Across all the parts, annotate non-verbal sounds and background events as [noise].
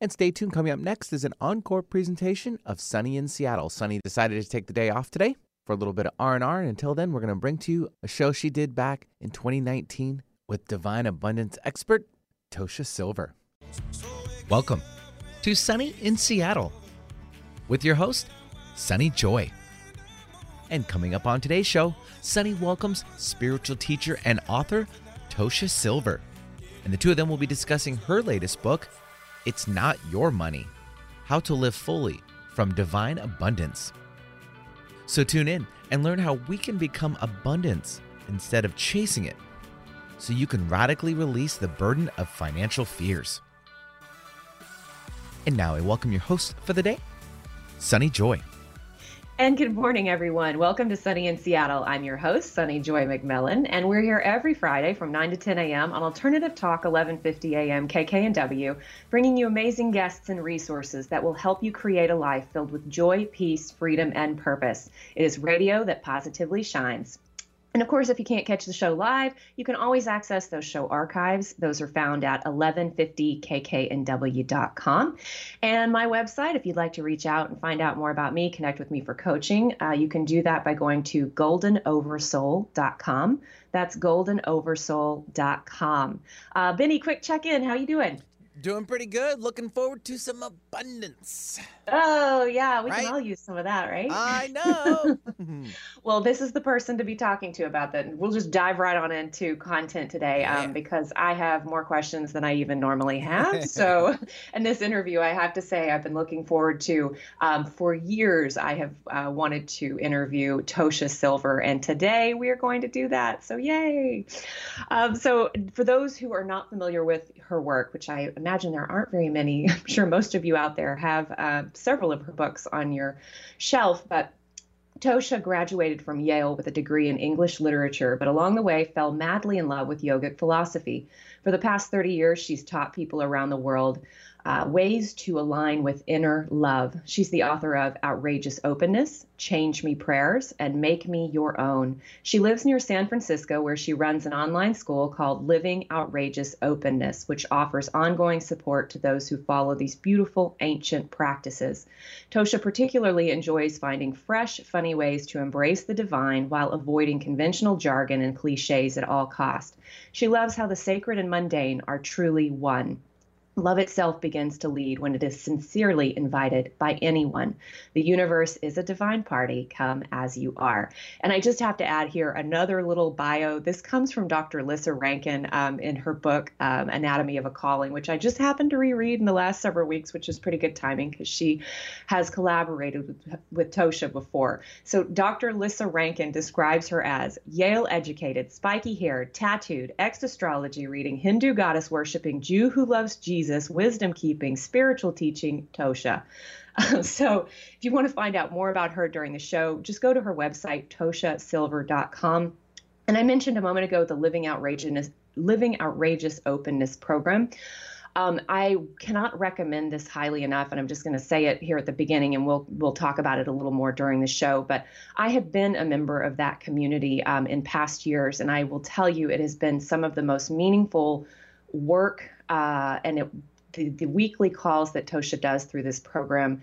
And stay tuned. Coming up next is an encore presentation of Sunny in Seattle. Sunny decided to take the day off today for a little bit of R&R. And until then, we're going to bring to you a show she did back in 2019 with Divine Abundance expert Tosha Silver. Welcome to Sunny in Seattle with your host, Sunny Joy. And coming up on today's show, Sunny welcomes spiritual teacher and author Tosha Silver. And the two of them will be discussing her latest book, It's Not Your Money How to Live Fully from Divine Abundance. So tune in and learn how we can become abundance instead of chasing it so you can radically release the burden of financial fears. And now I welcome your host for the day, Sunny Joy. And good morning, everyone. Welcome to Sunny in Seattle. I'm your host, Sunny Joy McMillan, and we're here every Friday from 9 to 10 a.m. on Alternative Talk 1150 a.m. KKNW, bringing you amazing guests and resources that will help you create a life filled with joy, peace, freedom, and purpose. It is radio that positively shines. And of course, if you can't catch the show live, you can always access those show archives. Those are found at 1150kknw.com. And my website, if you'd like to reach out and find out more about me, connect with me for coaching, uh, you can do that by going to goldenoversoul.com. That's goldenoversoul.com. Uh, Benny, quick check in. How you doing? Doing pretty good. Looking forward to some abundance. Oh, yeah, we right? can all use some of that, right? I [laughs] know. [laughs] well, this is the person to be talking to about that. We'll just dive right on into content today um, because I have more questions than I even normally have. [laughs] So, in this interview, I have to say I've been looking forward to. Um, for years, I have uh, wanted to interview Tosha Silver, and today we are going to do that. So, yay! Um, so, for those who are not familiar with her work, which I imagine there aren't very many. [laughs] I'm sure most of you out there have uh, several of her books on your shelf, but Tosha graduated from Yale with a degree in English literature, but along the way fell madly in love with yogic philosophy. For the past 30 years, she's taught people around the world uh, Ways to Align with Inner Love. She's the author of Outrageous Openness, Change Me Prayers, and Make Me Your Own. She lives near San Francisco, where she runs an online school called Living Outrageous Openness, which offers ongoing support to those who follow these beautiful ancient practices. Tosha particularly enjoys finding fresh, funny ways to embrace the divine while avoiding conventional jargon and cliches at all cost. She loves how the sacred and mundane are truly one. Love itself begins to lead when it is sincerely invited by anyone. The universe is a divine party. Come as you are. And I just have to add here another little bio. This comes from Dr. Lissa Rankin um, in her book, um, Anatomy of a Calling, which I just happened to reread in the last several weeks, which is pretty good timing because she has collaborated with, with Tosha before. So Dr. Lissa Rankin describes her as Yale educated, spiky haired, tattooed, ex astrology reading, Hindu goddess worshiping, Jew who loves Jesus Jesus, wisdom keeping, spiritual teaching, Tosha. [laughs] so if you want to find out more about her during the show, just go to her website, toshasilver.com. And I mentioned a moment ago the Living Outrageous, Living Outrageous Openness program. Um, I cannot recommend this highly enough, and I'm just going to say it here at the beginning, and we'll we'll talk about it a little more during the show. But I have been a member of that community um, in past years, and I will tell you, it has been some of the most meaningful work uh, and it, the, the weekly calls that Tosha does through this program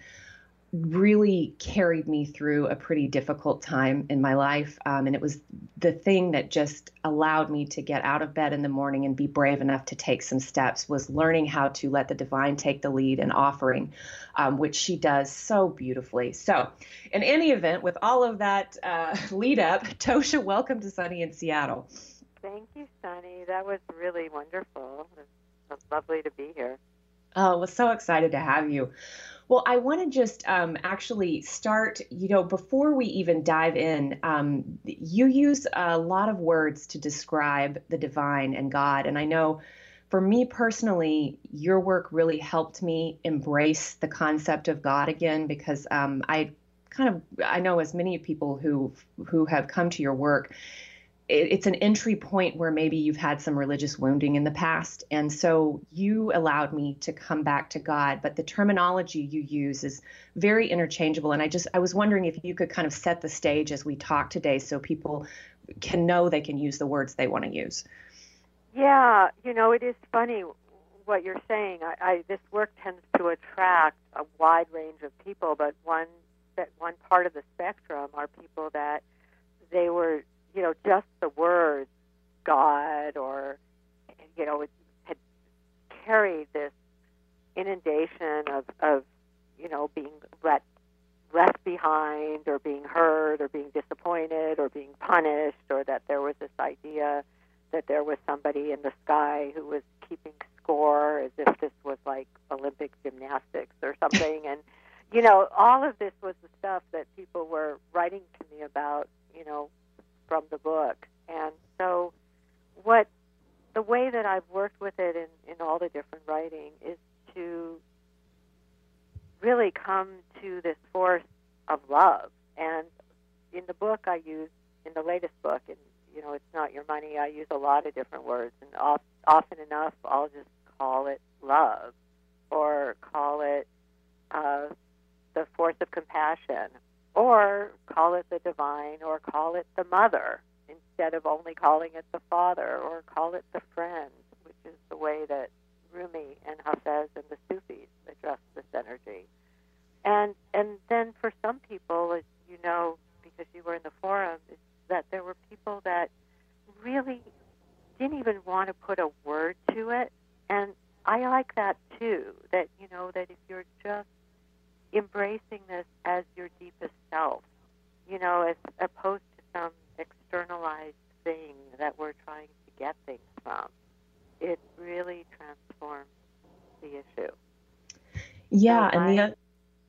really carried me through a pretty difficult time in my life. Um, and it was the thing that just allowed me to get out of bed in the morning and be brave enough to take some steps was learning how to let the divine take the lead and offering, um, which she does so beautifully. So, in any event, with all of that uh, [laughs] lead up, [laughs] Tosha, welcome to Sunny in Seattle. Thank you, Sunny. That was really wonderful. It's lovely to be here. Oh, was so excited to have you. Well, I want to just um, actually start, you know, before we even dive in, um, you use a lot of words to describe the divine and God. And I know for me personally, your work really helped me embrace the concept of God again because um, I kind of, I know as many people who who have come to your work, it's an entry point where maybe you've had some religious wounding in the past. And so you allowed me to come back to God, but the terminology you use is very interchangeable. And I just, I was wondering if you could kind of set the stage as we talk today so people can know they can use the words they want to use. Yeah, you know, it is funny. what you're saying. I, I this work tends to attract a wide range of people, but one that one part of the spectrum are people that they were, you know, just the words God or you know, it had carried this inundation of, of you know, being let left behind or being hurt or being disappointed or being punished or that there was this idea that there was somebody in the sky who was keeping score as if this was like Olympic gymnastics or something. And you know all of this was the stuff that people were writing to me about you know from the book and so what the way that I've worked with it in, in all the different writing is to really come to this force of love. And in the book, I use in the latest book, and you know, it's not your money. I use a lot of different words, and off, often enough, I'll just call it love, or call it uh, the force of compassion, or call it the divine, or call it the mother, instead of only calling it the father, or call it the friend, which is the way that Rumi and Hafez and the Sufis address this energy. And and then for some people, as you know, because you were in the forum, that there were people that really didn't even want to put a word to it. And I like that too. That you know that if you're just embracing this as your deepest self, you know, as opposed to some externalized thing that we're trying to get things from, it really transforms the issue. Yeah, so and the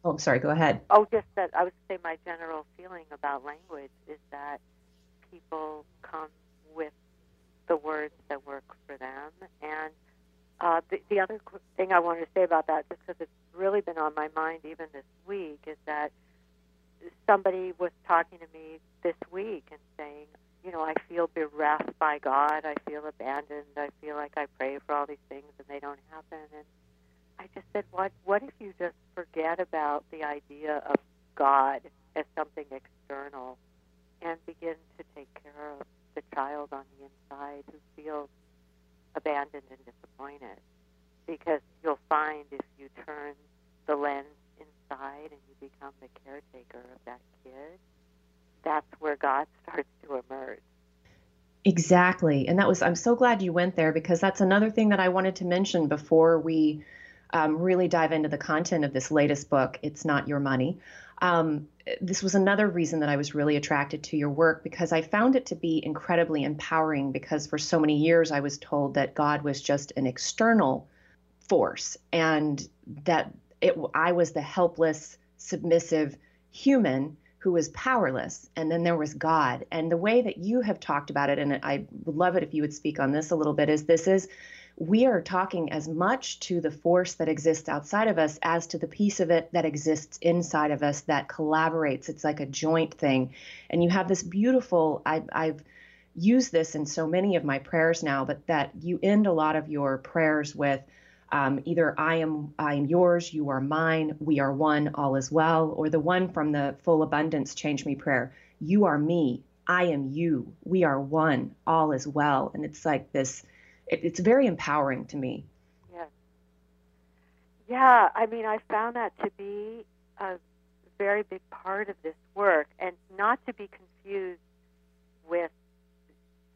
Oh, I'm sorry. Go ahead. Oh, just that I would say my general feeling about language is that people come with the words that work for them. And uh, the, the other thing I wanted to say about that, just because it's really been on my mind even this week, is that somebody was talking to me this week and saying, you know, I feel bereft by God. I feel abandoned. I feel like I pray for all these things and they don't happen. And I just said, what what if you just forget about the idea of God as something external and begin to take care of the child on the inside who feels abandoned and disappointed? Because you'll find if you turn the lens inside and you become the caretaker of that kid, that's where God [laughs] starts to emerge. Exactly. And that was, I'm so glad you went there because that's another thing that I wanted to mention before we um, really dive into the content of this latest book, It's Not Your Money. Um, this was another reason that I was really attracted to your work because I found it to be incredibly empowering because for so many years I was told that God was just an external force and that it, I was the helpless, submissive human who was powerless. And then there was God. And the way that you have talked about it, and I would love it if you would speak on this a little bit, is this is we are talking as much to the force that exists outside of us as to the piece of it that exists inside of us that collaborates. It's like a joint thing. And you have this beautiful, I, I've used this in so many of my prayers now, but that you end a lot of your prayers with um, either I am I am yours, you are mine, we are one, all is well, or the one from the full abundance change me prayer, you are me, I am you, we are one, all is well. And it's like this it, it's very empowering to me. Yes. Yeah, I mean, I found that to be a very big part of this work, and not to be confused with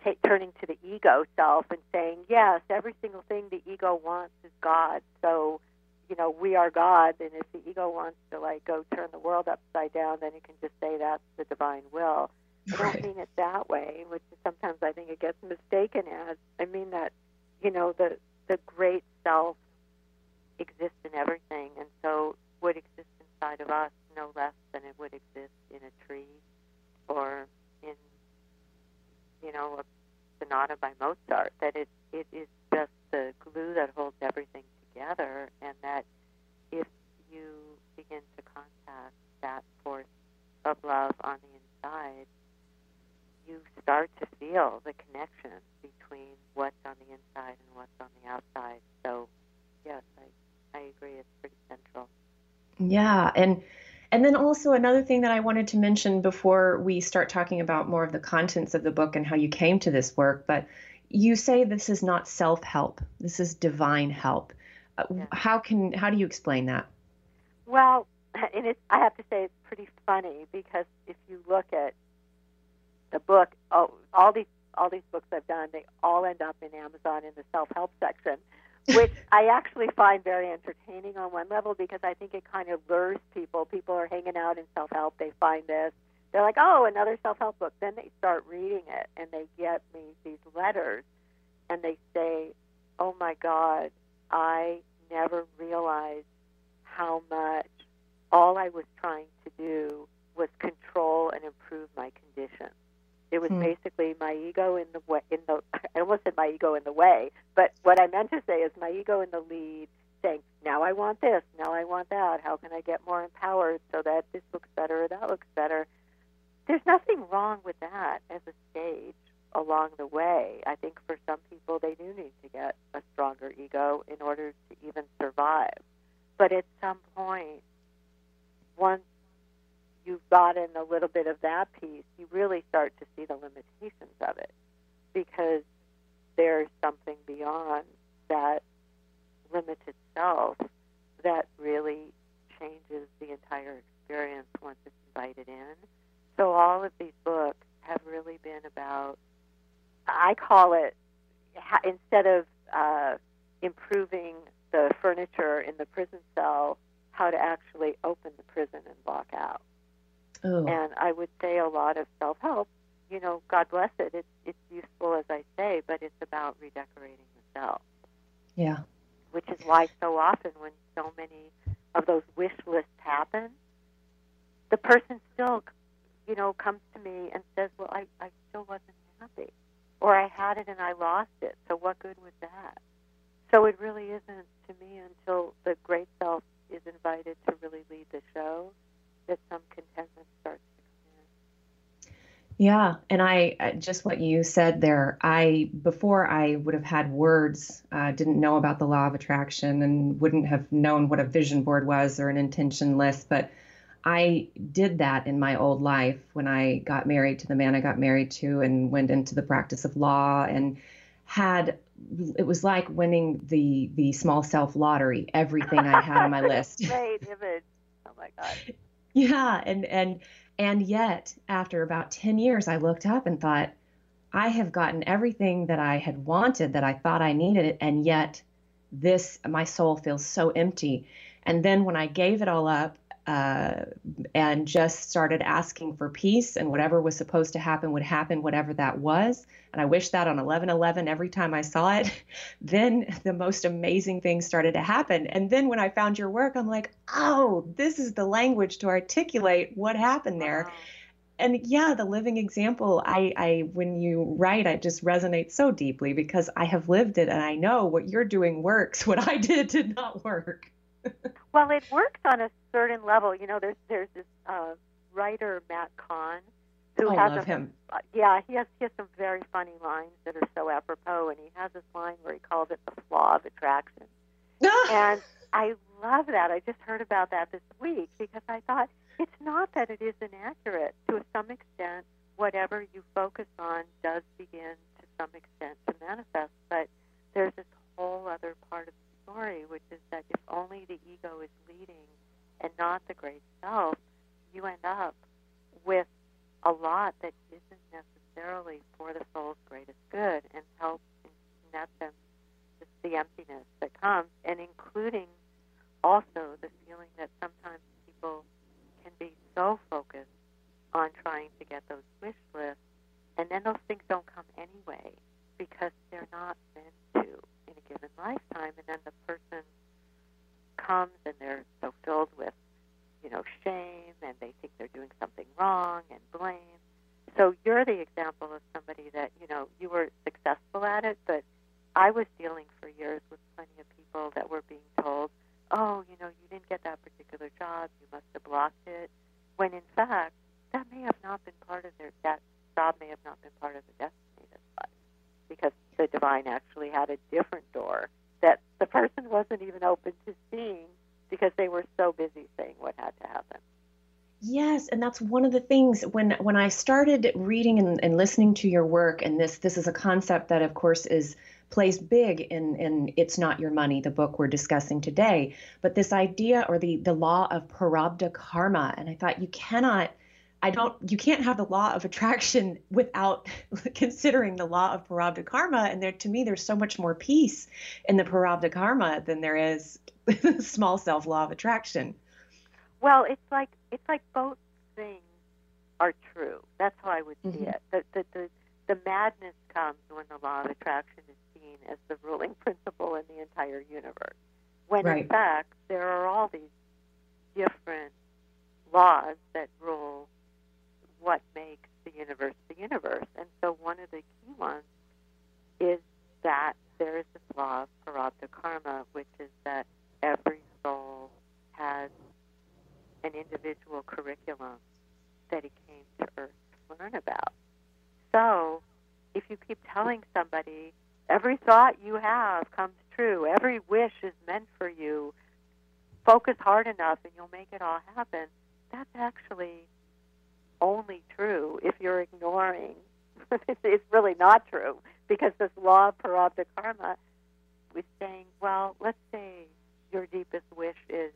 t- turning to the ego self and saying, yes, every single thing the ego wants is God. So, you know, we are God, and if the ego wants to like go turn the world upside down, then it can just say that's the divine will. I don't mean it that way, which sometimes I think it gets mistaken as. I mean that, you know, the the great self exists in everything, and so would exist inside of us no less than it would exist in a tree or in, you know, a sonata by Mozart. That it it is just the glue that holds everything together, and that if you begin to contact that force of love on the inside, you start to feel the connection between what's on the inside and what's on the outside. So, yes, I, I agree. It's pretty central. Yeah, and and then also another thing that I wanted to mention before we start talking about more of the contents of the book and how you came to this work, but you say this is not self-help. This is divine help. Uh, yeah. How can how do you explain that? Well, [laughs] and it's, I have to say it's pretty funny because if you look at the book, oh, all these all these books I've done, they all end up in Amazon in the self-help section, [laughs] which I actually find very entertaining on one level because I think it kind of lures people. People are hanging out in self-help, they find this, they're like, "Oh, another self-help book." Then they start reading it and they get me these letters and they say, "Oh my god, I never realized how much all I was trying to do was control and improve my condition. It was hmm. basically my ego in the way, in the [laughs] I almost said my ego in the way, but what I meant to say is my ego in the lead, saying, "Now I want this, now I want that. How can I get more empowered so that this looks better or that looks better?" There's nothing wrong with that as a stage along the way. I think for some people they do need to get a stronger ego in order to even survive. But at some point, once you've gotten a little bit of that piece, you really start to see the limitations of it because there's something beyond that limited self that really changes the entire experience once it's invited in. So all of these books have really been about, I call it, instead of uh, improving the furniture in the prison cell, how to actually open the prison and walk out. Ooh. And I would say a lot of self help, you know, God bless it. It's it's useful as I say, but it's about redecorating the self. Yeah. Which is why so often when so many of those wish lists happen, the person still, you know, comes to me and says, Well, I, I still wasn't happy. Or I had it and I lost it. So what good was that? So it really isn't to me until the great self is invited to really lead the show that some contentment starts to come in. Yeah, and I just what you said there. I before I would have had words, uh, didn't know about the law of attraction, and wouldn't have known what a vision board was or an intention list. But I did that in my old life when I got married to the man I got married to, and went into the practice of law and had it was like winning the the small self lottery. Everything I had on my [laughs] list. Great image. Oh my god. Yeah, and and and yet after about 10 years I looked up and thought I have gotten everything that I had wanted that I thought I needed and yet this my soul feels so empty. And then when I gave it all up uh, and just started asking for peace and whatever was supposed to happen would happen, whatever that was. And I wish that on 1111 every time I saw it. [laughs] then the most amazing things started to happen. And then when I found your work, I'm like, oh, this is the language to articulate what happened there. Wow. And yeah, the living example, I, I, when you write, it just resonates so deeply because I have lived it and I know what you're doing works. [laughs] What I did did not work. [laughs] well, it works on a certain level. You know, there's there's this uh, writer Matt Kahn who oh, has love a, him. Uh, yeah, he has he has some very funny lines that are so apropos, and he has this line where he calls it the flaw of attraction. [laughs] and I love that. I just heard about that this week because I thought it's not that it is inaccurate. To some extent, whatever you focus on does begin to some extent to manifest, but there's this whole other part of the story, which is that if only the ego is leading and not the great self, you end up with a lot that isn't necessarily for the soul's greatest good and help in essence just the emptiness that comes and including also the feeling that sometimes people can be so focused on trying to get those wish lists and then those things don't come anyway because they're not meant to in a given lifetime and then the person comes and they're so filled with, you know, shame and they think they're doing something wrong and blame. So you're the example of somebody that, you know, you were successful at it, but I was dealing for years with plenty of people that were being told, oh, you know, you didn't get that particular job, you must have blocked it, when in fact, that may have not been part of their, that job may have not been part of the destiny this life, because the divine actually had a different door that the person wasn't even open to seeing because they were so busy saying what had to happen. Yes, and that's one of the things when when I started reading and, and listening to your work, and this this is a concept that, of course, is plays big in in It's Not Your Money, the book we're discussing today. But this idea or the the law of prarabdha karma, and I thought you cannot. I don't. You can't have the law of attraction without [laughs] considering the law of prarabdha karma. And there, to me, there's so much more peace in the prarabdha karma than there is [laughs] small self law of attraction. Well, it's like it's like both things are true. That's how I would see mm-hmm. it. The, the the the madness comes when the law of attraction is seen as the ruling principle in the entire universe. When right. in fact there are all these different laws that rule what makes the universe the universe. And so one of the key ones is that there is this law of prarabdha karma, which is that every soul has an individual curriculum that he came to Earth to learn about. So, if you keep telling somebody every thought you have comes true, every wish is meant for you, focus hard enough and you'll make it all happen, that's actually only true if you're ignoring. [laughs] it's really not true because this law of prarabdha karma was saying, well, let's say your deepest wish is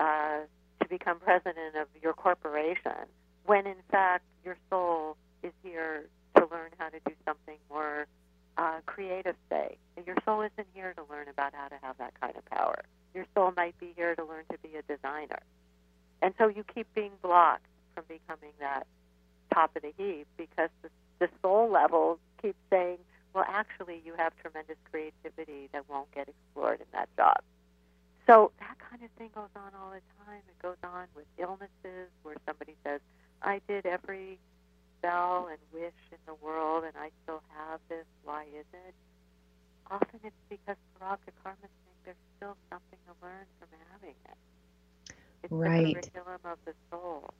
uh, to become president of your corporation, when in fact your soul is here to learn how to do something more uh, creative, say. Your soul isn't here to learn about how to have that kind of power. Your soul might be here to learn to be a designer. And so you keep being blocked from becoming that top of the heap because the, the soul level keeps saying, well, actually, you have tremendous creativity that won't get explored in that job. So that kind of thing goes on all the time. It goes on with illnesses where somebody says, I did every spell and wish in the world and I still have this. Why is it? Often it's because prarabdha karma think there's still something to learn from having it. It's right. the curriculum of the soul.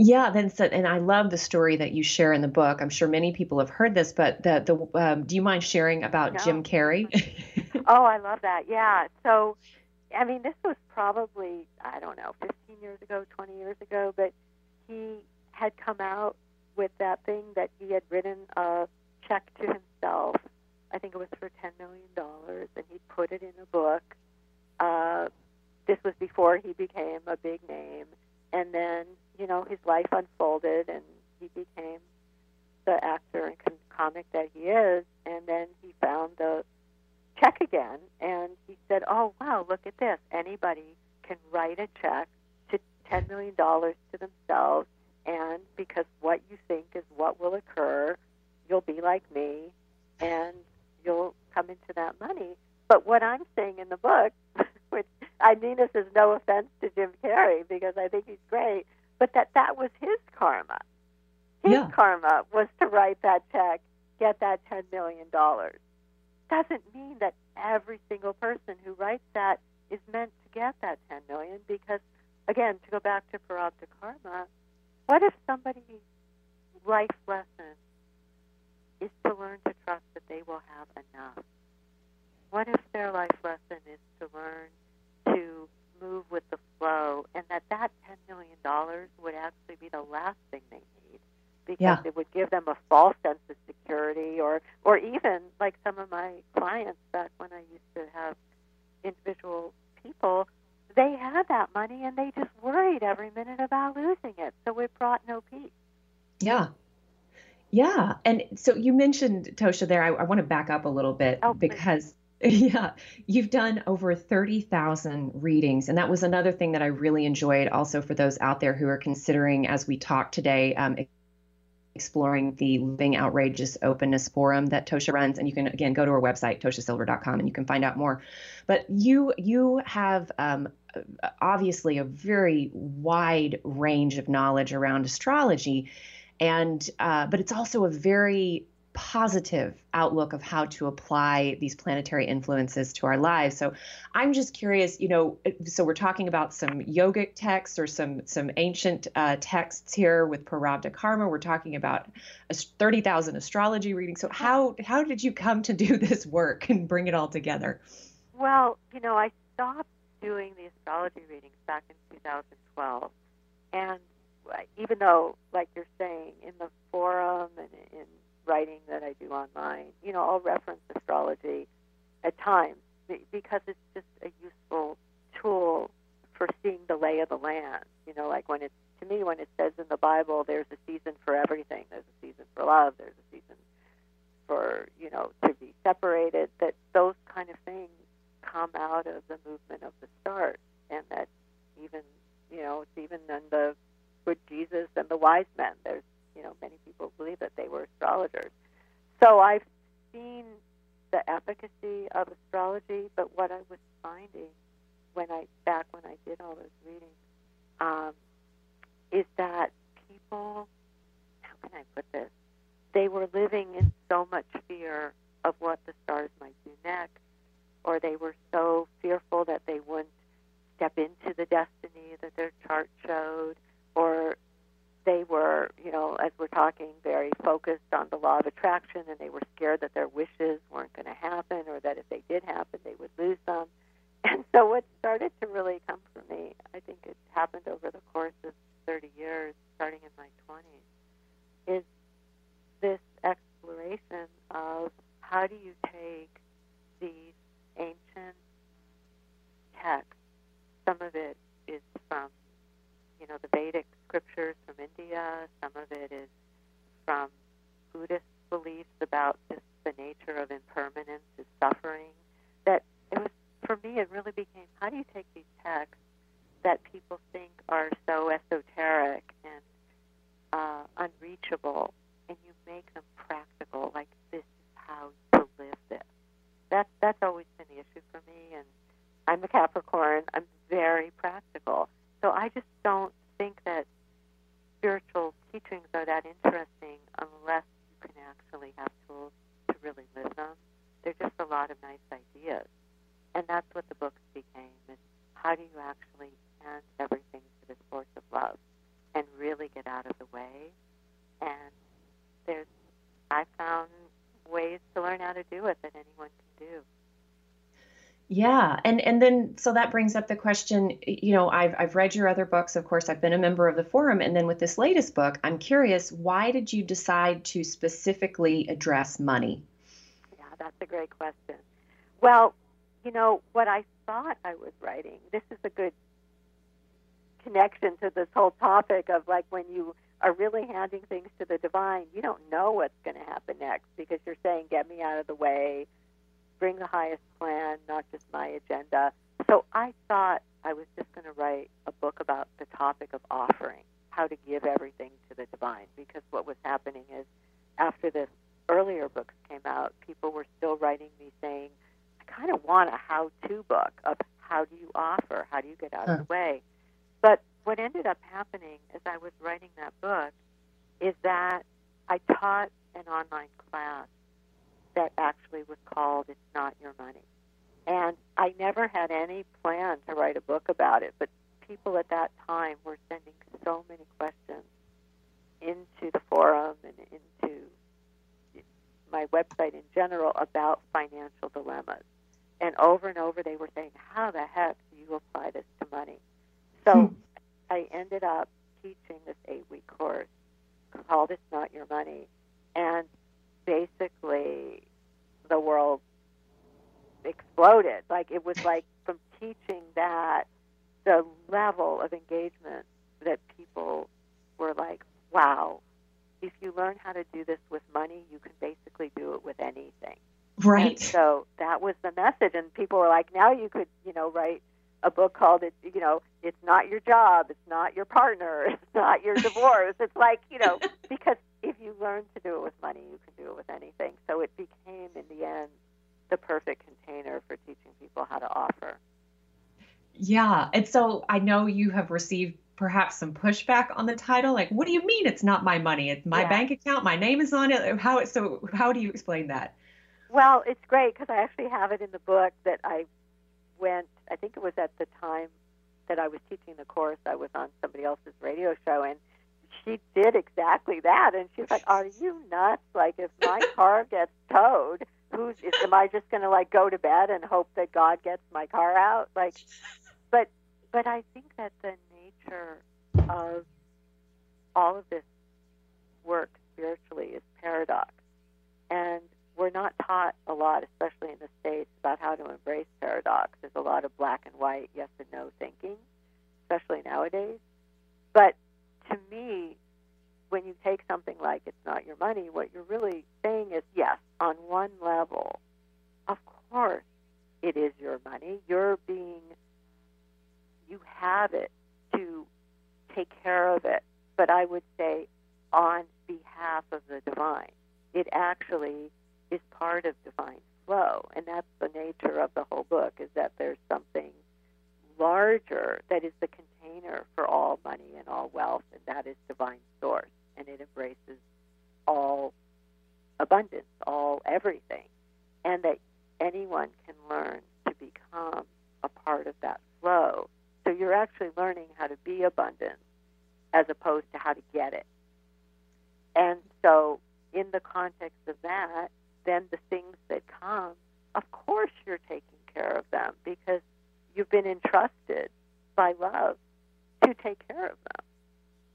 Yeah, then so, and I love the story that you share in the book. I'm sure many people have heard this, but the the um, do you mind sharing about no. Jim Carrey? [laughs] oh, I love that. Yeah. So, I mean, this was probably I don't know, 15 years ago, 20 years ago, but he had come out with that thing that he had written a check to himself. I think it was for 10 million dollars, and he put it in a book. Uh, this was before he became a big name, and then you know, his life unfolded and he became the actor and comic that he is. And then he found the check again and he said, Oh, wow, look at this. Anybody can write a check to $10 million to themselves. And because what you think is what will occur, you'll be like me and you'll come into that money. But what I'm saying in the book, [laughs] which I mean this is no offense to Jim Carrey because I think he's great, but that that was his karma. His yeah. karma was to write that check, get that $10 million. Doesn't mean that every single person who writes that is meant to get that 10 million because again to go back to prarabdha karma what if somebody's life lesson is to learn to trust that they will have enough what if their life lesson is to learn to move with the flow, and that that ten million dollars would actually be the last thing they need because yeah. it would give them a false sense of security, or or even like some of my clients back when I used to have individual people, they had that money and they just worried every minute about losing it, so it brought no peace. Yeah. Yeah. And so you mentioned, Tosha, there, I, I want to back up a little bit oh, because [laughs] Yeah, you've done over 30,000 readings. And that was another thing that I really enjoyed also for those out there who are considering, as we talk today, um, exploring the Living Outrageous Openness Forum that Tosha runs. And you can, again, go to our website, toshasilver.com, and you can find out more. But you, you have um, obviously a very wide range of knowledge around astrology. And, uh, but it's also a very positive outlook of how to apply these planetary influences to our lives. So I'm just curious, you know, so we're talking about some yogic texts or some some ancient uh, texts here with Prarabdha Karma. We're talking about 30,000 astrology readings. So how how did you come to do [laughs] this work and bring it all together? Well, you know, I stopped doing the astrology readings back in 2012 And even though, like you're saying, in the forum and in writing that I do online, you know, I'll reference astrology at times because it's just a useful tool for seeing the lay of the land. You know, like when it's to me when it says in the Bible, there's a season for everything. There's a season for love. There's a season for you know to be separated. That those kind of things come out of the movement of the stars, and that even you know it's even in the with Jesus and the wise men. There's you know many people believe that they were astrologers. So I've seen the efficacy of astrology, but what I was finding when I back when I did all those readings um, is that people, how can I put this? They were living in so much fear of what the stars might do next, or they were so fearful that they wouldn't step into the destiny that their chart showed, or they were, you know, as we're talking, very focused on the law of attraction and they were scared that their wishes weren't going to happen or that if they did happen, they would lose them. [laughs] And so what started to really come for me, I think it happened over the course of 30 years, starting in my 20s, is this exploration of how do you take these ancient texts, some of it is from, you know, the Vedic scriptures from India, some of it is from Buddhist beliefs about just the nature of impermanence, is suffering, that it was for me, it really became how do you take these texts that people think are so esoteric and uh, unreachable, and you make them practical, like this is how to live this. That's that's always been the issue for me, and I'm a Capricorn. I'm very practical, so I just don't think that spiritual teachings are that interesting unless you can actually have tools to really live them. They're just a lot of nice ideas. And that's what the books became is how do you actually hand everything to this force of love and really get out of the way? And there's I found ways to learn how to do it that anyone can do. Yeah, and and then so that brings up the question. You know, I've I've read your other books. Of course, I've been a member of the forum, and then with this latest book, I'm curious. Why did you decide to specifically address money? Yeah, that's a great question. Well, you know, what I thought I was writing, this is a good connection to this whole topic of like when you are really handing things to the divine, you don't know what's going to happen next because you're saying, get me out of the way, bring the highest plan, not just my agenda. So I thought I was just going to write a book about the topic of offering, how to give everything to the divine, because what was happening is after this earlier books came out, people were still writing me saying, I kind of want a how-to book of how do you offer, how do you get out of the way. But what ended up happening as I was writing that book is that I taught an online class that actually was called It's Not Your Money. And I never had any plan to write a book about it, but people at that time were sending so many questions into the forum and into my website in general about financial dilemmas. And over and over, they were saying, How the heck do you apply this to money? So hmm. I ended up teaching this eight week course called It's Not Your Money. And basically, the world exploded. Like, it was like from teaching that, the level of engagement that people were like, wow, if you learn how to do this with money, you can basically do it with anything. Right. And so that was the message, and people were like, "Now you could, you know, write a book called it, you know, it's not your job, it's not your partner, [laughs] it's not your divorce. it's like, you know, because if you learn to do it with money, you can do it with anything. So it became, in the end, the perfect container for teaching people how to offer. Yeah, and so I know you have received perhaps some pushback on the title. Like, what do you mean it's not my money? It's my yeah. bank account. My name is on it. How so? How do you explain that? Well, it's great because I actually have it in the book that I went. I think it was at the time that I was teaching the course. I was on somebody else's radio show, and she did exactly that. And she's like, "Are you nuts? Like, if my [laughs] car gets towed, who's? Is, am I just going to like go to bed and hope that God gets my car out? Like, but but I think that the nature of all of this work spiritually is paradox. And we're not taught a lot, especially in the States, about how to embrace paradox. There's a lot of black and white, yes and no thinking, especially nowadays. But to me, when you take something like it's not your money, what you're really saying is yes, on one level, of course, it is your money. You're being, you have it to take care of it. But I would say on behalf of the divine. It actually is part of divine flow, and that's the nature of the whole book is that there's something larger that is the container for all money and all wealth, and that is divine source, and it embraces all abundance, all everything, and that anyone can learn to become a part of that flow. So you're actually learning how to be abundant as opposed to how to get it. And so, in the context of that, then the things that come, of course, you're taking care of them because you've been entrusted by love to take care of them.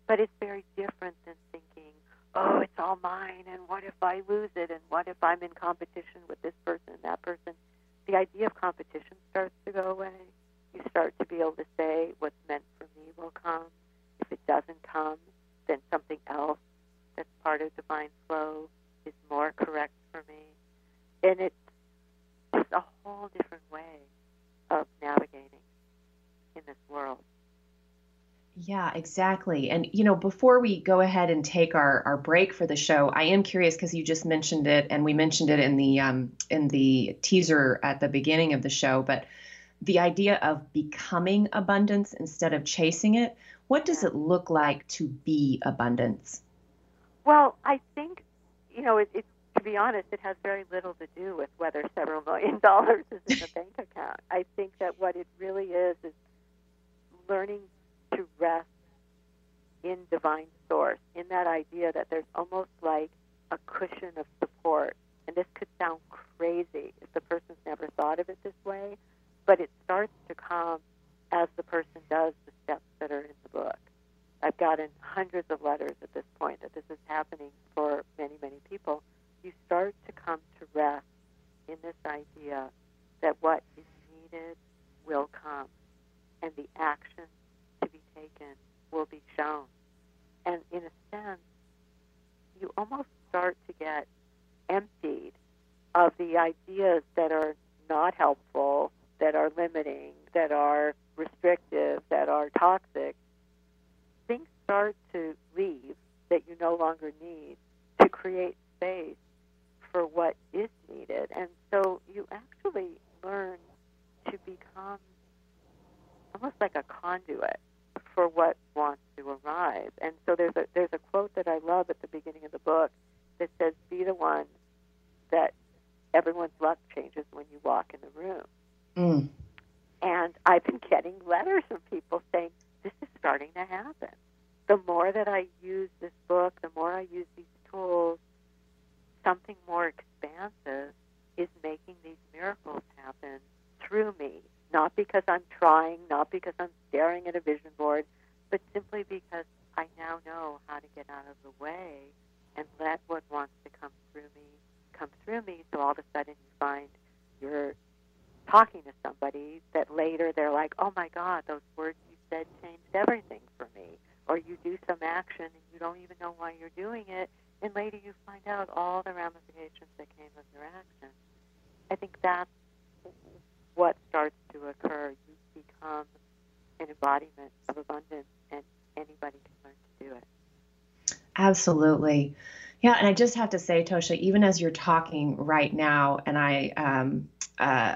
But it's very different than thinking, oh, it's all mine, and what if I lose it, and what if I'm in competition with this person and that person? The idea of competition starts to go away. You start to be able to say, what's meant for me will come. If it doesn't come, then something else that's part of divine flow is more correct for me. And it's just a whole different way of navigating in this world. Yeah, exactly. And you know, before we go ahead and take our, our break for the show, I am curious because you just mentioned it, and we mentioned it in the um, in the teaser at the beginning of the show. But the idea of becoming abundance instead of chasing it, what does it look like to be abundance? Well, I think, you know, it, it, to be honest, it has very little to do with whether several [laughs] million dollars is in the bank account. I think that what it really is is learning to rest in divine source, in that idea that there's almost like a cushion of support. And this could sound crazy if the person's never thought of it this way, but it starts to come as the person does the steps that are in the book. I've gotten hundreds of letters at this point that this is happening for many, many people. You start to come to rest in this idea that what is needed will come and the action to be taken will be shown. And in a sense, you almost start to get emptied of the ideas that are not helpful, that are limiting, that are restrictive, that are toxic, things start to leave that you no longer need to create space for what is needed. And so you actually learn to become almost like a conduit for what wants to arrive. And so there's a there's a quote that I love at the beginning of the book that says, "Be the one that everyone's luck changes when you walk in the room." Mm. And I've been getting letters from people saying, this is starting to happen. The more that I use this book, the more I use these tools, something more expansive is making these miracles happen through me. Not because I'm trying, not because I'm staring at a vision board, but simply because I now know how to get out of the way and let what wants to come through me come through me. So all of a sudden you find you're talking to somebody that later they're like, oh my God, those words you said changed everything for me. Or you do some action and you don't even know why you're doing it, and later you find out all the ramifications that came of your action. I think that's what starts to occur. You become an embodiment of abundance, and anybody can learn to do it. Absolutely. Yeah, and I just have to say, Tosha, even as you're talking right now, and I um, uh,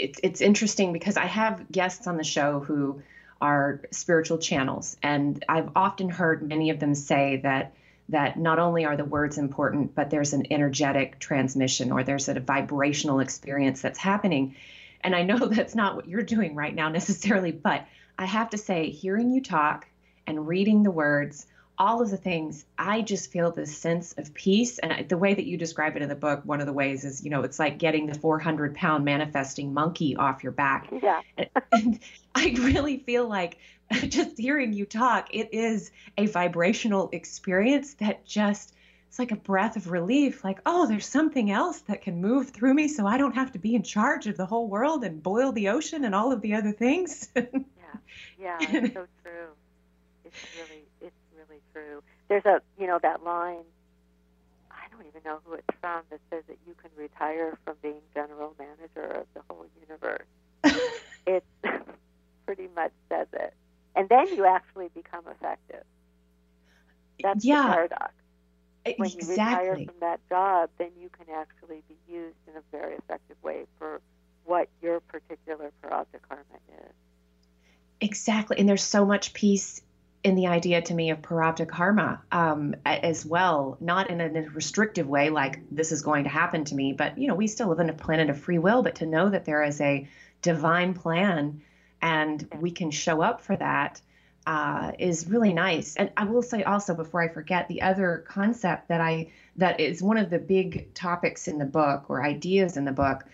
it's it's interesting because I have guests on the show who are spiritual channels, and I've often heard many of them say that that not only are the words important, but there's an energetic transmission or there's a vibrational experience that's happening. And I know [laughs] that's not what you're doing right now necessarily, but I have to say, hearing you talk and reading the words all of the things, I just feel this sense of peace. And the way that you describe it in the book, one of the ways is, you know, it's like getting the 400 pound manifesting monkey off your back. Yeah. [laughs] and, and I really feel like [laughs] just hearing you talk, it is a vibrational experience that just, it's like a breath of relief like oh there's something else that can move through me so i don't have to be in charge of the whole world and boil the ocean and all of the other things [laughs] yeah yeah it's so true it's really there's a you know that line i don't even know who it's from that says that you can retire from being general manager of the whole universe [laughs] it [laughs] pretty much says it and then you actually become effective that's yeah. the paradox when you retire from that job, then you can actually be used in a very effective way for what your particular Prarabdha karma is. Exactly. And there's so much peace in the idea to me of Prarabdha karma um, as well, not in a restrictive way, like this is going to happen to me, but you know, we still live in a planet of free will, but to know that there is a divine plan and we can show up for that uh, is really nice. And I will say also before I forget, the other concept that I that is one of the big topics in the book or ideas in the book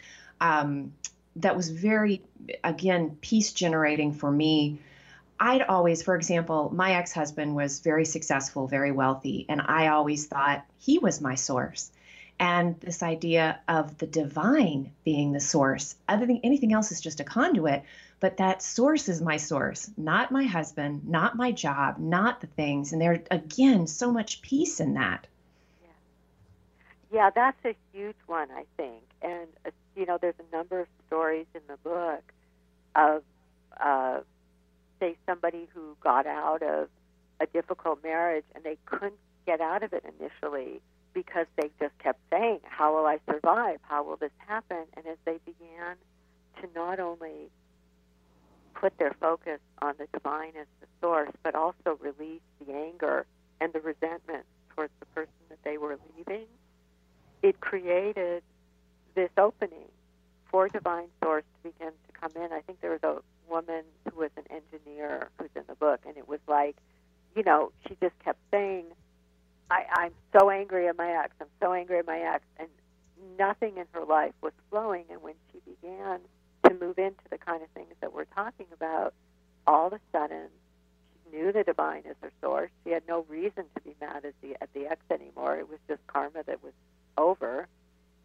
um, that was very again peace generating for me. I'd always, for example, my ex husband was very successful, very wealthy, and I always thought he was my source. And this idea of the divine being the source, other than anything else, is just a conduit but that source is my source, not my husband, not my job, not the things. And there, again, so much peace in that. Yeah, yeah that's a huge one, I think. And, uh, you know, there's a number of stories in the book of, uh, say, somebody who got out of a difficult marriage and they couldn't get out of it initially because they just kept saying, How will I survive? How will this happen? And as they began to not only put their focus on the divine as the source, but also release the anger and the resentment towards the person that they were leaving, it created this opening for divine source to begin come in. I think there was a woman who was an engineer who's in the book, and it was like, you know, she just kept saying, I, I'm so angry at my ex, I'm so angry at my ex, and nothing in her life was flowing. And when she began to move into the kind of things that we're talking about, all of a sudden she knew the divine is her source. She had no reason to be mad at the at the ex anymore. It was just karma that was over.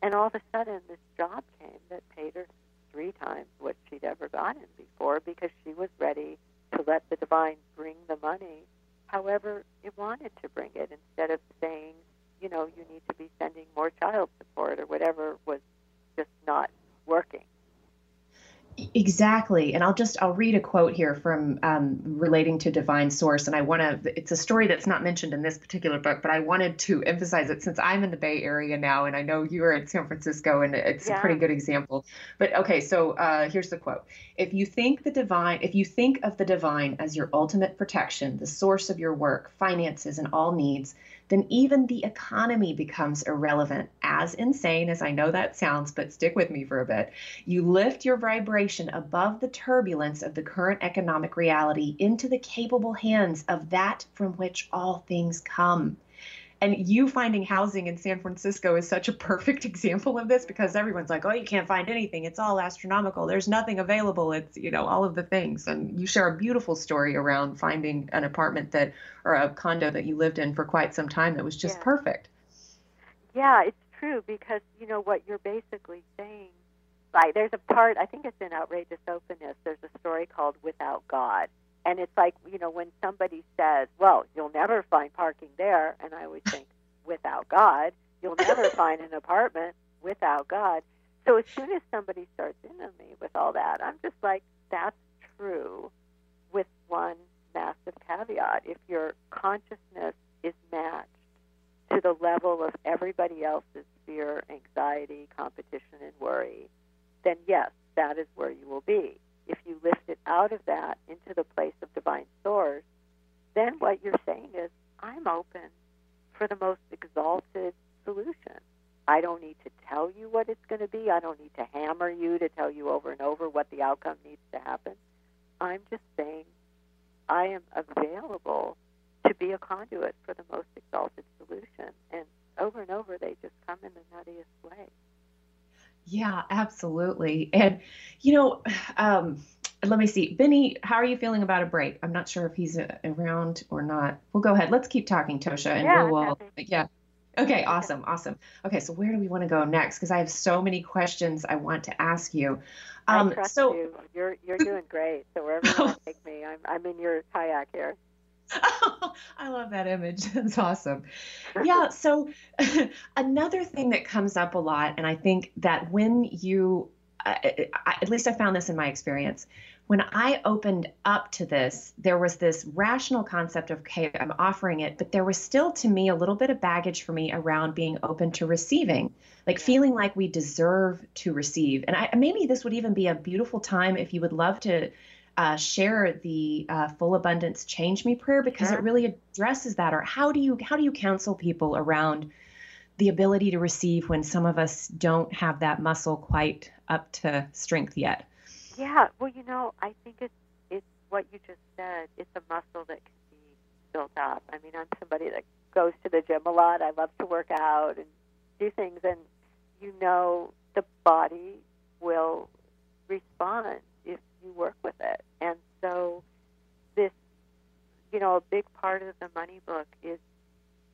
And all of a sudden this job came that paid her three times what she'd ever gotten before because she was ready to let the divine bring the money however it wanted to bring it instead of saying, you know, you need to be sending more child support or whatever was just not working. Exactly. And I'll just I'll read a quote here from um, relating to divine source. And I want to it's a story that's not mentioned in this particular book, but I wanted to emphasize it since I'm in the Bay Area now and I know you're in San Francisco and it's yeah. a pretty good example. But okay, so uh, here's the quote. If you think the divine if you think of the divine as your ultimate protection, the source of your work, finances, and all needs, then even the economy becomes irrelevant. As insane as I know that sounds, but stick with me for a bit. You lift your vibration above the turbulence of the current economic reality into the capable hands of that from which all things come. And you finding housing in San Francisco is such a perfect [laughs] example of this because everyone's like, oh, you can't find anything. It's all astronomical. There's nothing available. It's, you know, all of the things. And you share a beautiful story around finding an apartment that, or a condo that you lived in for quite some time that was just yeah. perfect. Yeah, it's true because, you know, what you're basically saying, like, there's a part, I think it's in Outrageous Openness, there's a story called Without God and it's like, you know, when somebody says, well, you'll never find parking there, and I always think, [laughs] without God, you'll never find an apartment without God. So as soon as somebody starts into me with all that, I'm just like, that's true with one massive caveat. If your consciousness is matched to the level of everybody else's fear, anxiety, competition, and worry, then yes, that is where you will be if you lift it out of that into the place of divine source, then what you're saying is, I'm open for the most exalted solution. I don't need to tell you what it's going to be. I don't need to hammer you to tell you over and over what the outcome needs to happen. I'm just saying I am available to be a conduit for the most exalted solution. And over and over, they just come in the nuttiest way. Yeah, absolutely. And, you know, um, let me see. Benny, how are you feeling about a break? I'm not sure if he's uh, around or not. We'll go ahead. Let's keep talking, Tosha. And yeah, we'll, yeah. Okay, awesome, awesome. Okay, so where do we want to go next? Because I have so many questions I want to ask you. Um, I trust so, you. You're you're [laughs] doing great. So wherever you want to take me, I'm I'm in your kayak here. [laughs] I love that image. [laughs] That's awesome. Yeah. So, [laughs] another thing that comes up a lot, and I think that when you, uh, at least I found this in my experience, when I opened up to this, there was this rational concept of, okay, I'm offering it, but there was still to me a little bit of baggage for me around being open to receiving, like feeling like we deserve to receive. And I, maybe this would even be a beautiful time if you would love to uh, share the uh, full abundance change me prayer because sure. it really addresses that. Or how do you how do you counsel people around the ability to receive when some of us don't have that muscle quite up to strength yet? Yeah. Well you know i think it's it's what you just said. It's a muscle that can be built up. I mean i'm somebody that goes to the gym a lot. I love to work out and do things. And you know the body will respond you work with it. And so this, you know, a big part of the money book is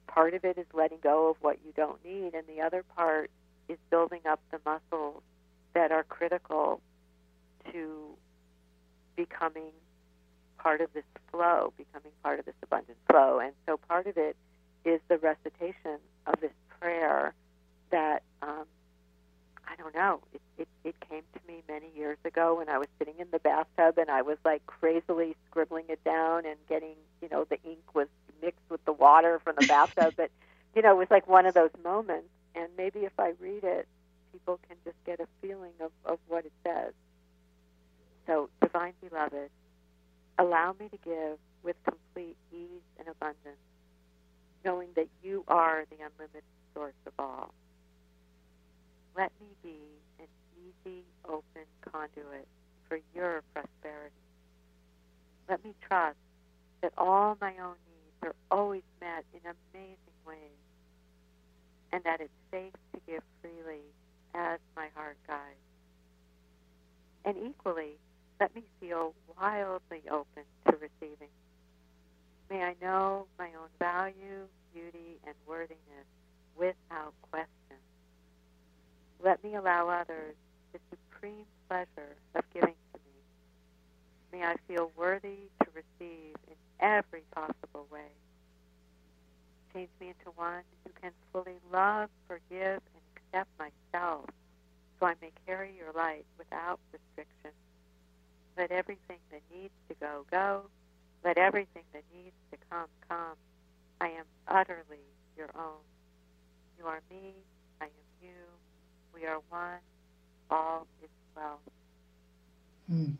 part of it is letting go of what you don't need, and the other part is building up the muscles that are critical to becoming part of this flow, becoming part of this abundant flow. And so part of it is the recitation of this prayer that um, don't know. It, it it came to me many years ago when I was sitting in the bathtub and I was like crazily scribbling it down and getting, you know, the ink was mixed with the water from the bathtub. but [laughs] you know, it was like one of those moments. And maybe if I read it, people can just get a feeling of of what it says. So, divine beloved, allow me to give with complete ease and abundance, knowing that you are the unlimited source of all. Let me be an easy, open conduit for your prosperity. Let me trust that all my own needs are always met in amazing ways and that it's safe to give freely as my heart guides. And equally, let me feel wildly open to receiving. May I know my own value, beauty, and worthiness without question. Let me allow others the supreme pleasure of giving to me. May I feel worthy to receive in every possible way. Change me into one who can fully love, forgive, and accept myself so I may carry your light without restriction. Let everything that needs to go, go. Let everything that needs to come, come. I am utterly your own. You are me. I am you we are one, all is well. Hmm.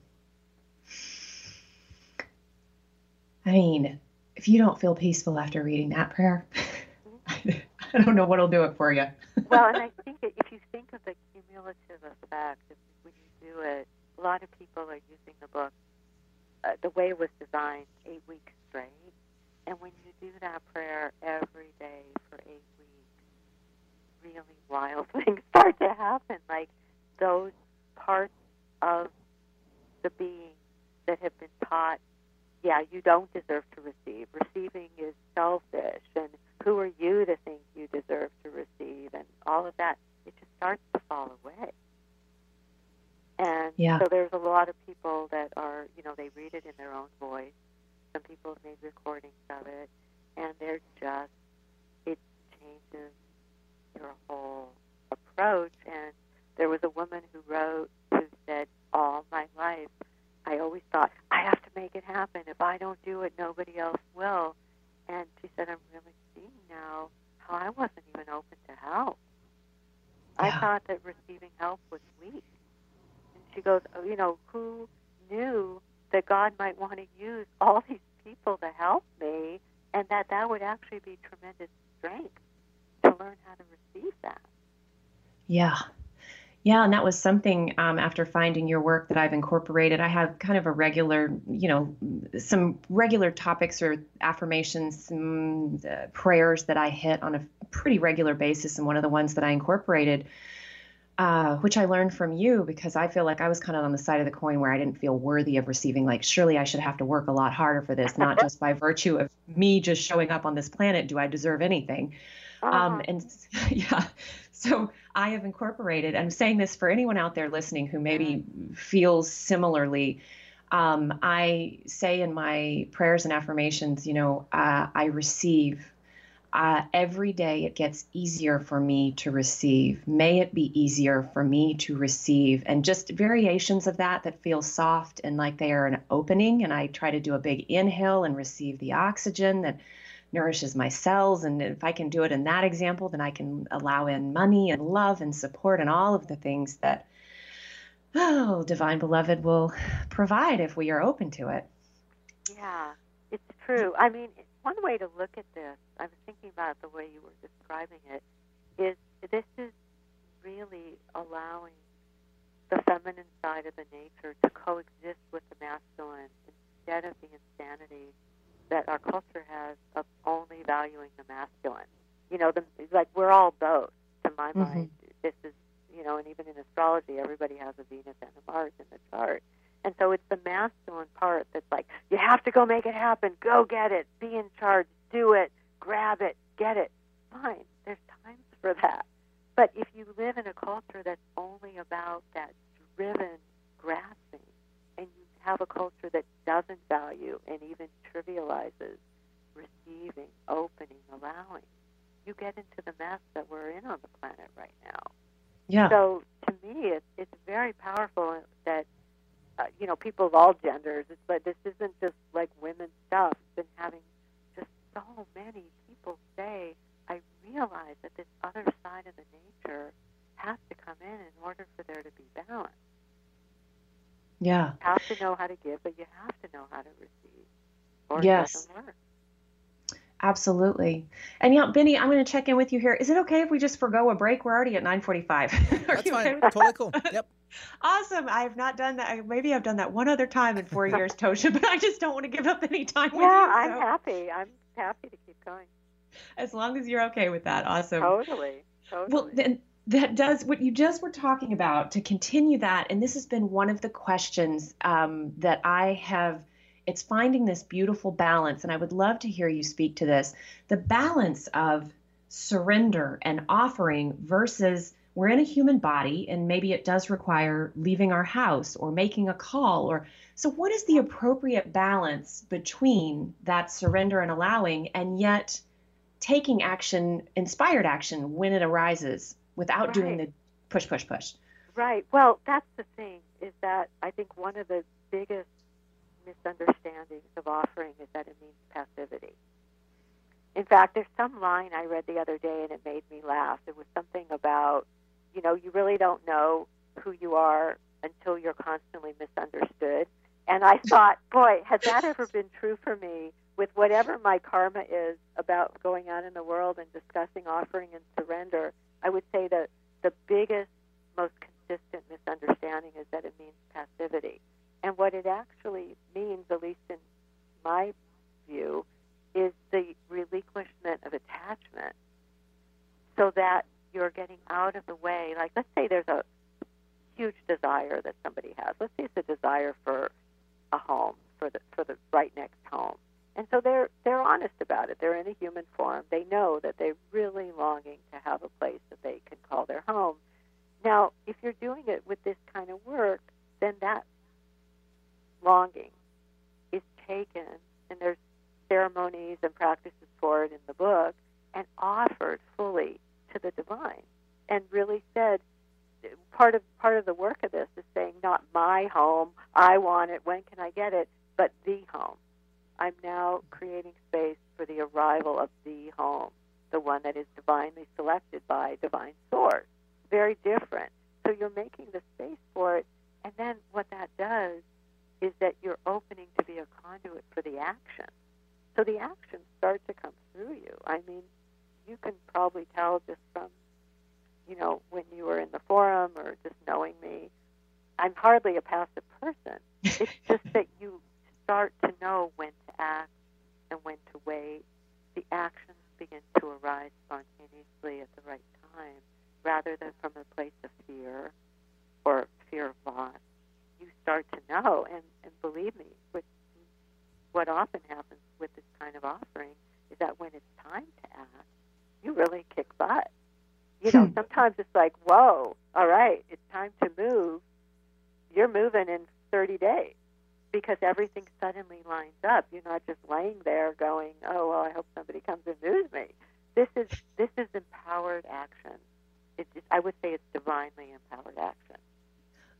I mean, if you don't feel peaceful after reading that prayer, [laughs] I don't know what'll do it for you. [laughs] well, and I think if you think of the cumulative effect, when you do it, a lot of people are using the book uh, the way it was designed, eight weeks straight. And when you do that prayer every day for eight really wild [laughs] things start to happen, like those parts of the being that have been taught, yeah, you don't deserve to receive. Receiving is selfish, and who are you to think you deserve to receive, and all of that. It just starts to fall away. And yeah. so there's a lot of people that are, you know, they read it in their own voice. Some people have made recordings of it, and they're just, it changes your whole approach. And there was a woman who wrote who said, All my life, I always thought, I have to make it happen. If I don't do it, nobody else will. And she said, I'm really seeing now how I wasn't even open to help. Yeah. I thought that receiving help was weak. And she goes, oh, You know, who knew that God might want to use all [laughs] these people to help me and that that would actually be tremendous strength learn how to receive that. Yeah. Yeah, and that was something um, after finding your work that I've incorporated. I have kind of a regular, you know, some regular topics or affirmations, some uh, prayers that I hit on a pretty regular basis. And one of the ones that I incorporated, uh, which I learned from you because I feel like I was kind of on the side of the coin where I didn't feel worthy of receiving, like, surely I should have to work a lot harder for this, not just by virtue of me just showing up on this planet. Do I deserve anything? Um, uh-huh. Um, and [laughs] yeah, so I have incorporated, I'm saying this for anyone out there listening who maybe feels similarly. Um, I say in my prayers and affirmations, you know, uh, I receive. Uh, every day it gets easier for me to receive. May it be easier for me to receive. And just variations of that that feel soft and like they are an opening. And I try to do a big inhale and receive the oxygen that nourishes my cells. And if I can do it in that example, then I can allow in money and love and support and all of the things that, oh, Divine Beloved will provide if we are open to it. Yeah, it's true. I mean, one way to look at this, I was thinking about the way you were describing it, is this is really allowing the feminine side of the nature to coexist with the masculine instead of the insanity that our culture has of only valuing the masculine. You know, the, like we're all both. To my mm-hmm. mind, this is you know, and even in astrology, everybody has a Venus and a Mars in the chart. And so it's the masculine part that's like, you have to go make it happen, go get it, be in charge, do it, grab it, get it. Fine, there's times for that. But if you live in a culture that's only about that driven grasping, have a culture that doesn't value and even trivializes receiving, opening, allowing, you get into the mess that we're in on the planet right now. Yeah. So to me, it's it's very powerful that uh, you know people of all genders. It's but this isn't just like women's stuff. It's been having just so many people say, I realize that this other side of the nature has to come in in order for there to be balance. Yeah. You have to know how to give, but you have to know how to receive. Or yes. it doesn't work. Absolutely. And yeah, Benny, I'm going to check in with you here. Is it okay if we just forego a break? We're already at 9:45. [laughs] That's fine. Okay totally cool. Yep. [laughs] Awesome. I have not done that. Maybe I've done that one other time in four [laughs] years, Tosha, but I just don't want to give up any time yeah, with you. Yeah, I'm happy. I'm happy to keep going. As long as you're okay with that. Awesome. Totally. Totally. Well, then that does what you just were talking about to continue that and this has been one of the questions um, that i have it's finding this beautiful balance and i would love to hear you speak to this the balance of surrender and offering versus we're in a human body and maybe it does require leaving our house or making a call or so what is the appropriate balance between that surrender and allowing and yet taking action inspired action when it arises without right. doing the push, push, push. Right. Well, that's the thing is that I think one of the biggest misunderstandings of offering is that it means passivity. In fact, there's some line I read the other day and it made me laugh. It was something about, you know, you really don't know who you are until you're constantly misunderstood. And I thought, [laughs] boy, has that ever been true for me with whatever my karma is about going on in the world and discussing offering and surrender? I would say that the biggest, most consistent misunderstanding is that it means passivity. And what it actually means, at least in my view, is the relinquishment of attachment so that you're getting out of the way. Like, let's say there's a huge desire that somebody has. Let's say it's a desire for a home, for the, for the right next home. And so they're they're honest about it. They're in a human form. They know that they're really longing to have a place that they can call their home. Now, if you're doing it with this kind of work, then that longing is taken, and there's ceremonies and practices for it in the book, and offered fully to the divine, and really said, part of part of the work of this is saying, not my home, I want it, when can I get it, but the home I'm now creating space for the arrival of the home, the one that is divinely selected by divine source. Very different. So you're making the space for it, and then what that does is that you're opening to be a conduit for the action. So the actions start to come through you. I mean, you can probably tell just from you know, when you were in the forum or just knowing me, I'm hardly a passive person. It's just [laughs] that you start to know when to act and when to wait. The actions begin to arise spontaneously at the right time rather than from a place of fear or fear of loss. You start to know, and, and believe me, what, what often happens with this kind of offering is that when it's time to act, you really kick butt. You know, hmm. sometimes it's like, whoa, all right, it's time to move. You're moving in 30 days because everything suddenly lines up. You're not just laying there going, "Oh well, I hope somebody comes and moves me." This is this is empowered action. It, I would say it's divinely empowered action.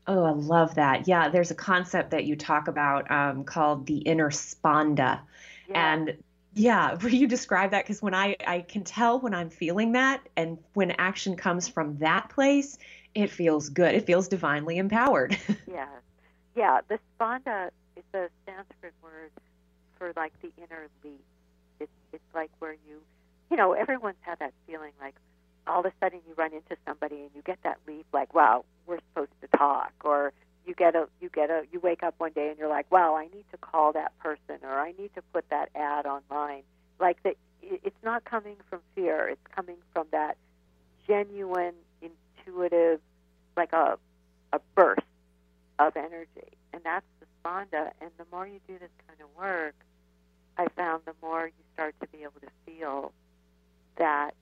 Oh, I love that. Yeah, there's a concept that you talk about um, called the inner spanda, yeah. and yeah, will [laughs] you describe that? Because when I I can tell when I'm feeling that, and when action comes from that place, it feels good. It feels divinely empowered. [laughs] yeah, yeah. The spanda is a Sanskrit word for like the inner leap. It's it's like where you, you know, everyone's had that feeling like all of a sudden you run into somebody and you get that leap like, wow, we're supposed to talk, or you get a you get a you wake up one day and you're like, wow, I need to call that person, or I need to put that ad online. Like that, it's not coming from fear. It's coming from that genuine, intuitive, like a a burst of energy, and that's the spanda. And the more you do this kind of work, I found the more you start to be able to feel that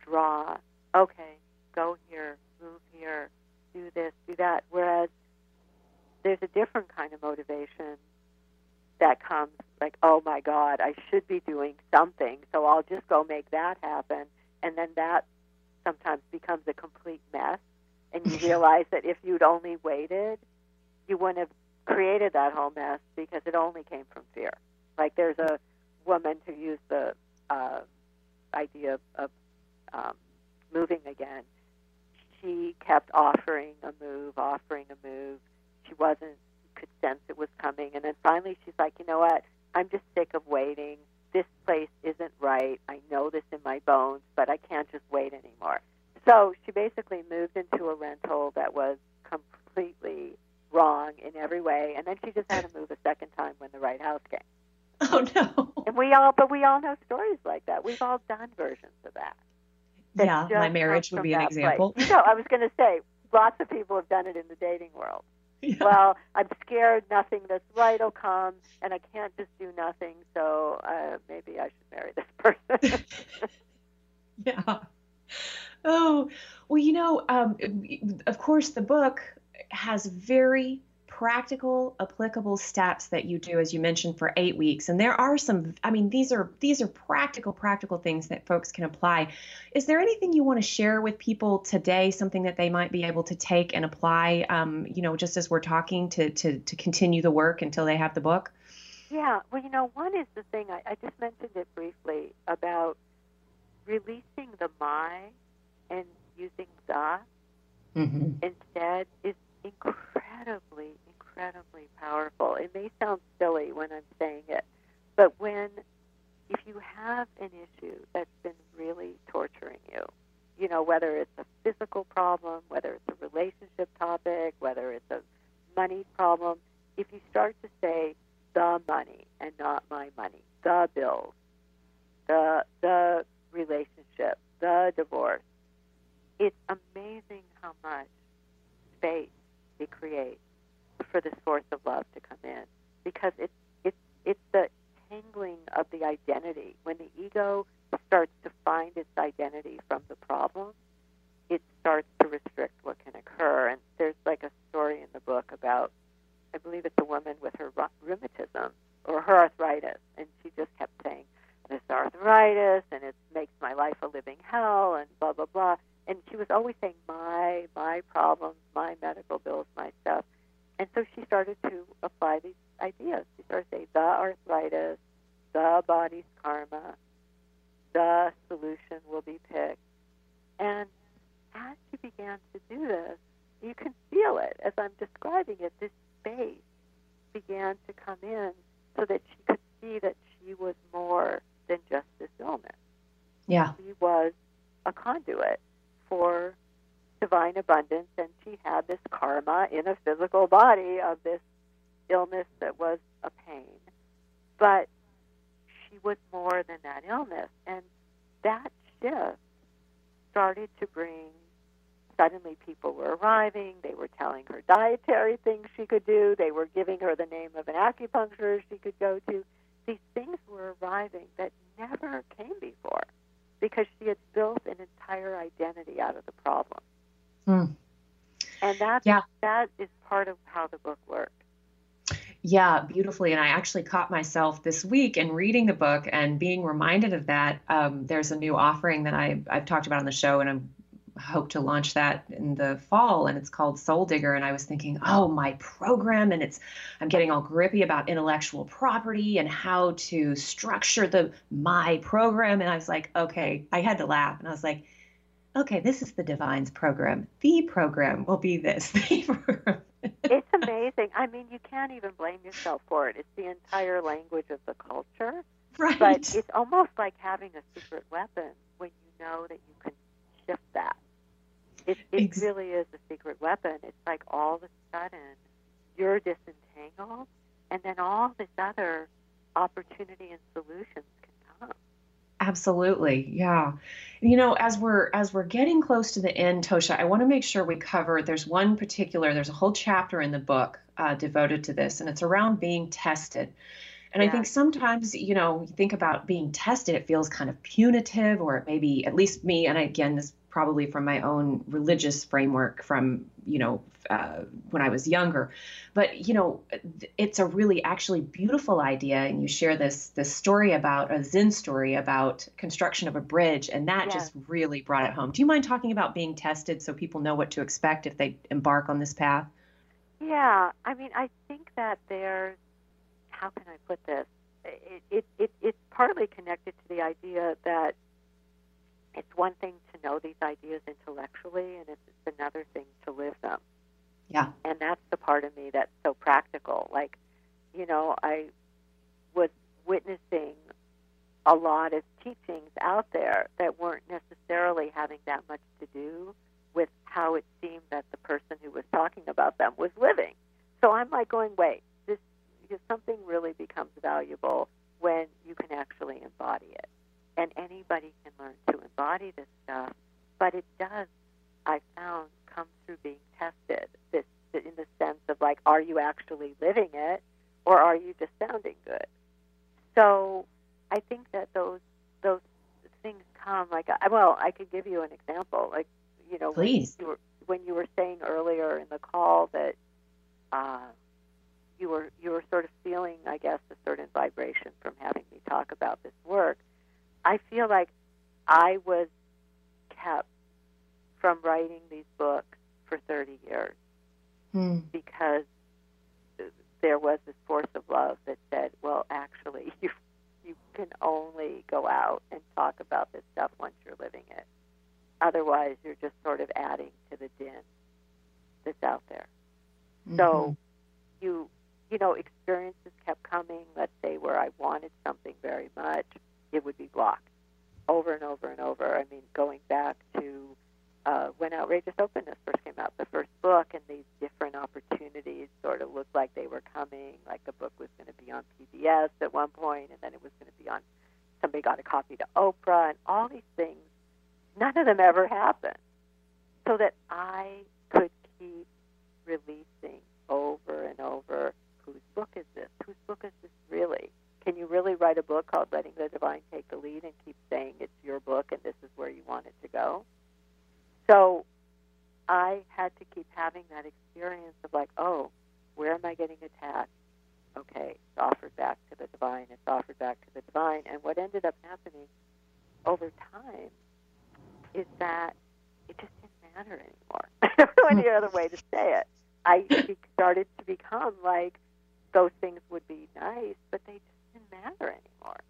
draw. Okay, go here, move here, do this, do that. Whereas there's a different kind of motivation that comes like, oh my God, I should be doing something, so I'll just go make that happen. And then that sometimes becomes a complete mess. And you [laughs] realize that if you'd only waited, you wouldn't have created that whole mess because it only came from fear. Like there's a woman who used the uh, idea of, of um, moving again. She kept offering a move, offering a move. She wasn't could sense it was coming, and then finally she's like, you know what? I'm just sick of waiting. This place isn't right. I know this in my bones, but I can't just wait anymore. So she basically moved into a rental that was completely wrong in every way, and then she just had to move a second time when the right house came. [laughs] Oh no! And we all, but we all know stories like that. We've all done versions of that. that yeah, my marriage would be an example. Place. No, I was going to say lots of people have done it in the dating world. [laughs] Yeah. Well, I'm scared nothing that's right will come, and I can't just do nothing. So uh, maybe I should marry this [laughs] person. yeah. Oh, well, you know, um, of course, the book has very practical applicable steps that you do as you mentioned for 8 weeks. And there are some I mean these are these are practical practical things that folks can apply. Is there anything you want to share with people today something that they might be able to take and apply um, you know just as we're talking to, to to continue the work until they have the book? Yeah well you know one is the thing I, I just mentioned it briefly about releasing the my and using the mm-hmm. instead is incredibly, incredibly powerful. It may sound silly when I'm saying it, but when, if you have an issue that's been really torturing you, you know, whether it's a physical problem, whether it's a relationship topic, whether it's a money problem, if you start to say the money and not my money, the bills, the the relationship, the divorce, it's amazing how much space we create for this force of love to come in. Because it's it's it's the tangling of the identity. When the ego starts to find its identity from the problem it starts to restrict what can occur. And there's like a story in the book about i believe it's a woman with her rheumatism or her arthritis. And she just kept saying this arthritis and it makes my life a living hell and blah blah blah and she was always saying my my problems, my medical bills, my stuff. And so she started to apply these ideas. She started saying the arthritis, the body's karma, the solution will be picked. And as she began to do this, you can feel it as I'm describing it. This space began to come in so that she could see that she was more than just this illness. Yeah. She was a conduit for divine abundance, and she had this karma in a physical body of this illness that was a pain. But she was more than that illness. And that shift started to bring suddenly people were arriving. They were telling her dietary things she could do. They were giving her the name of an acupuncturist she could go to. These things were arriving that never came before because she had built an entire identity out of the problem. Mm. And that yeah. that is part of how the book works. Yeah, beautifully. And I actually caught myself this week in reading the book and being reminded of that. Um, there's a new offering that I, I've talked about on the show, and I'm hope to launch that in the fall and it's called soul digger and i was thinking oh my program and it's i'm getting all grippy about intellectual property and how to structure the my program and i was like okay i had to laugh and i was like okay this is the divine's program. The program will be this. [laughs] It's amazing. I mean you can't even blame yourself for it. It's the entire language of the culture. Right. but it's almost like having a secret weapon when you know that you can shift that it, it really is a secret weapon. It's like all of a sudden you're disentangled, and then all this other opportunity and solutions can come. Absolutely, yeah. You know, as we're as we're getting close to the end, Tosha, I want to make sure we cover. There's one particular. There's a whole chapter in the book uh, devoted to this, and it's around being tested. And yeah. I think sometimes, you know, you think about being tested, it feels kind of punitive, or it maybe at least me, and again, this probably from my own religious framework from you know uh, when I was younger. But you know, it's a really actually beautiful idea, and you share this this story about a Zen story about construction of a bridge, and that just really brought it home. Do you mind talking about being tested so people know what to expect if they embark on this path? Yeah, I mean, I think that there's how can I put this? It, it, it, it's partly connected to the idea that it's one thing to know these ideas intellectually, and it's another thing to live them. Yeah. And that's the part of me that's so practical. Like, you know, I was witnessing a lot of teachings out there that weren't necessarily having that much to do with how it seemed that the person who was talking about them was living. So I'm like going, wait, this something really becomes valuable when you can actually embody it and anybody can learn to embody this stuff. But it does, I found, come through being tested. This in the sense of like, are you actually living it, or are you just sounding good? So I think that those those things come like well, I could give you an example. Like you know, please. When you were, when you were saying earlier in the call that. Uh, you were you were sort of feeling, I guess, a certain vibration from having me talk about this work. I feel like I was kept from writing these books for 30 years hmm. because there was this force of love that said, well, actually, [laughs] you you can only go out and talk about this stuff once you're living it. Otherwise, you're just sort of adding to the din that's out there. Mm-hmm. So, you you know, experiences kept coming. Let's say where I wanted something very much, it would be blocked over and over and over. I mean, going back to uh, when Outrageous Openness first came out, the first book, and these different opportunities sort of looked like they were coming. Like the book was going to be on PBS at one point, and then it was going to be on. Somebody got a copy to Oprah, and all these things. None of them ever happened. So that I could keep releasing over and over. Whose book is this? Whose book is this really? Can you really write a book called Letting the Divine Take the Lead and keep saying it's your book and this is where you want it to go? So I had to keep having that experience of like, oh, where am I getting attached? Okay, it's offered back to the divine, it's offered back to the divine. And what ended up happening over time is that it just didn't matter anymore. [laughs] I don't know any other way to say it. I started to become like those things would be nice, but they just didn't matter anymore.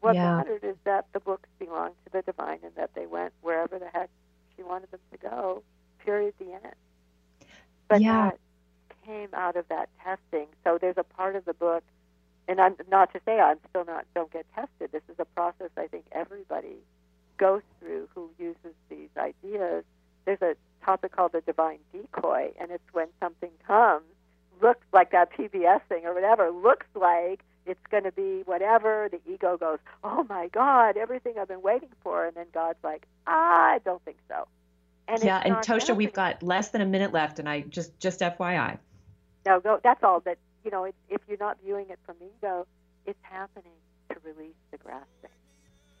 What yeah. mattered is that the books belonged to the divine and that they went wherever the heck she wanted them to go. Period. The end. But yeah. that came out of that testing. So there's a part of the book, and I'm not to say I'm still not don't get tested. This is a process I think everybody goes through who uses these ideas there's a topic called the divine decoy, and it's when something comes, looks like that PBS thing or whatever, looks like it's going to be whatever. The ego goes, oh my God, everything I've been waiting for. And then God's like, ah, I don't think so. And yeah, and Tosha, we've got less than a minute left, and I just just FYI. No, go. That's all. That you know, it, if you're not viewing it from ego, it's happening to release the grasping.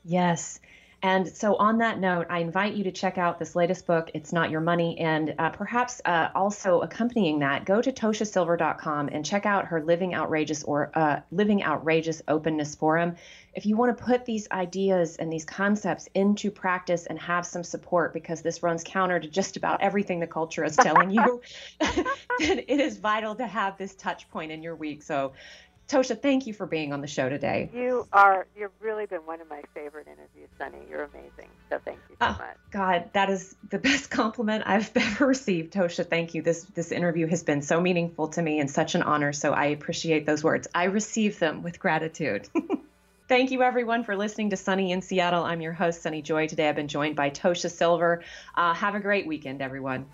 Yes, and so, on that note, I invite you to check out this latest book, It's Not Your Money, and uh, perhaps uh, also accompanying that, go to toshasilver.com and check out her Living Outrageous or uh, Living Outrageous Openness Forum. If you want to put these ideas and these concepts into practice and have some support, because this runs counter to just about everything the culture is telling you, [laughs] it is vital to have this touch point in your week. So Tosha, thank you for being on the show today. You are, you've really been one of my favorite interviews, Sunny. You're amazing. So thank you so oh, much. God, that is the [laughs] best compliment I've [laughs] ever received. Tosha, thank you. This, this interview has been so meaningful to me and such an honor. So I appreciate those words. I receive them with gratitude. [laughs] Thank you, everyone, for listening to Sunny in Seattle. I'm your host, Sunny Joy. Today I've been joined by Tosha Silver. Uh, have a great weekend, everyone.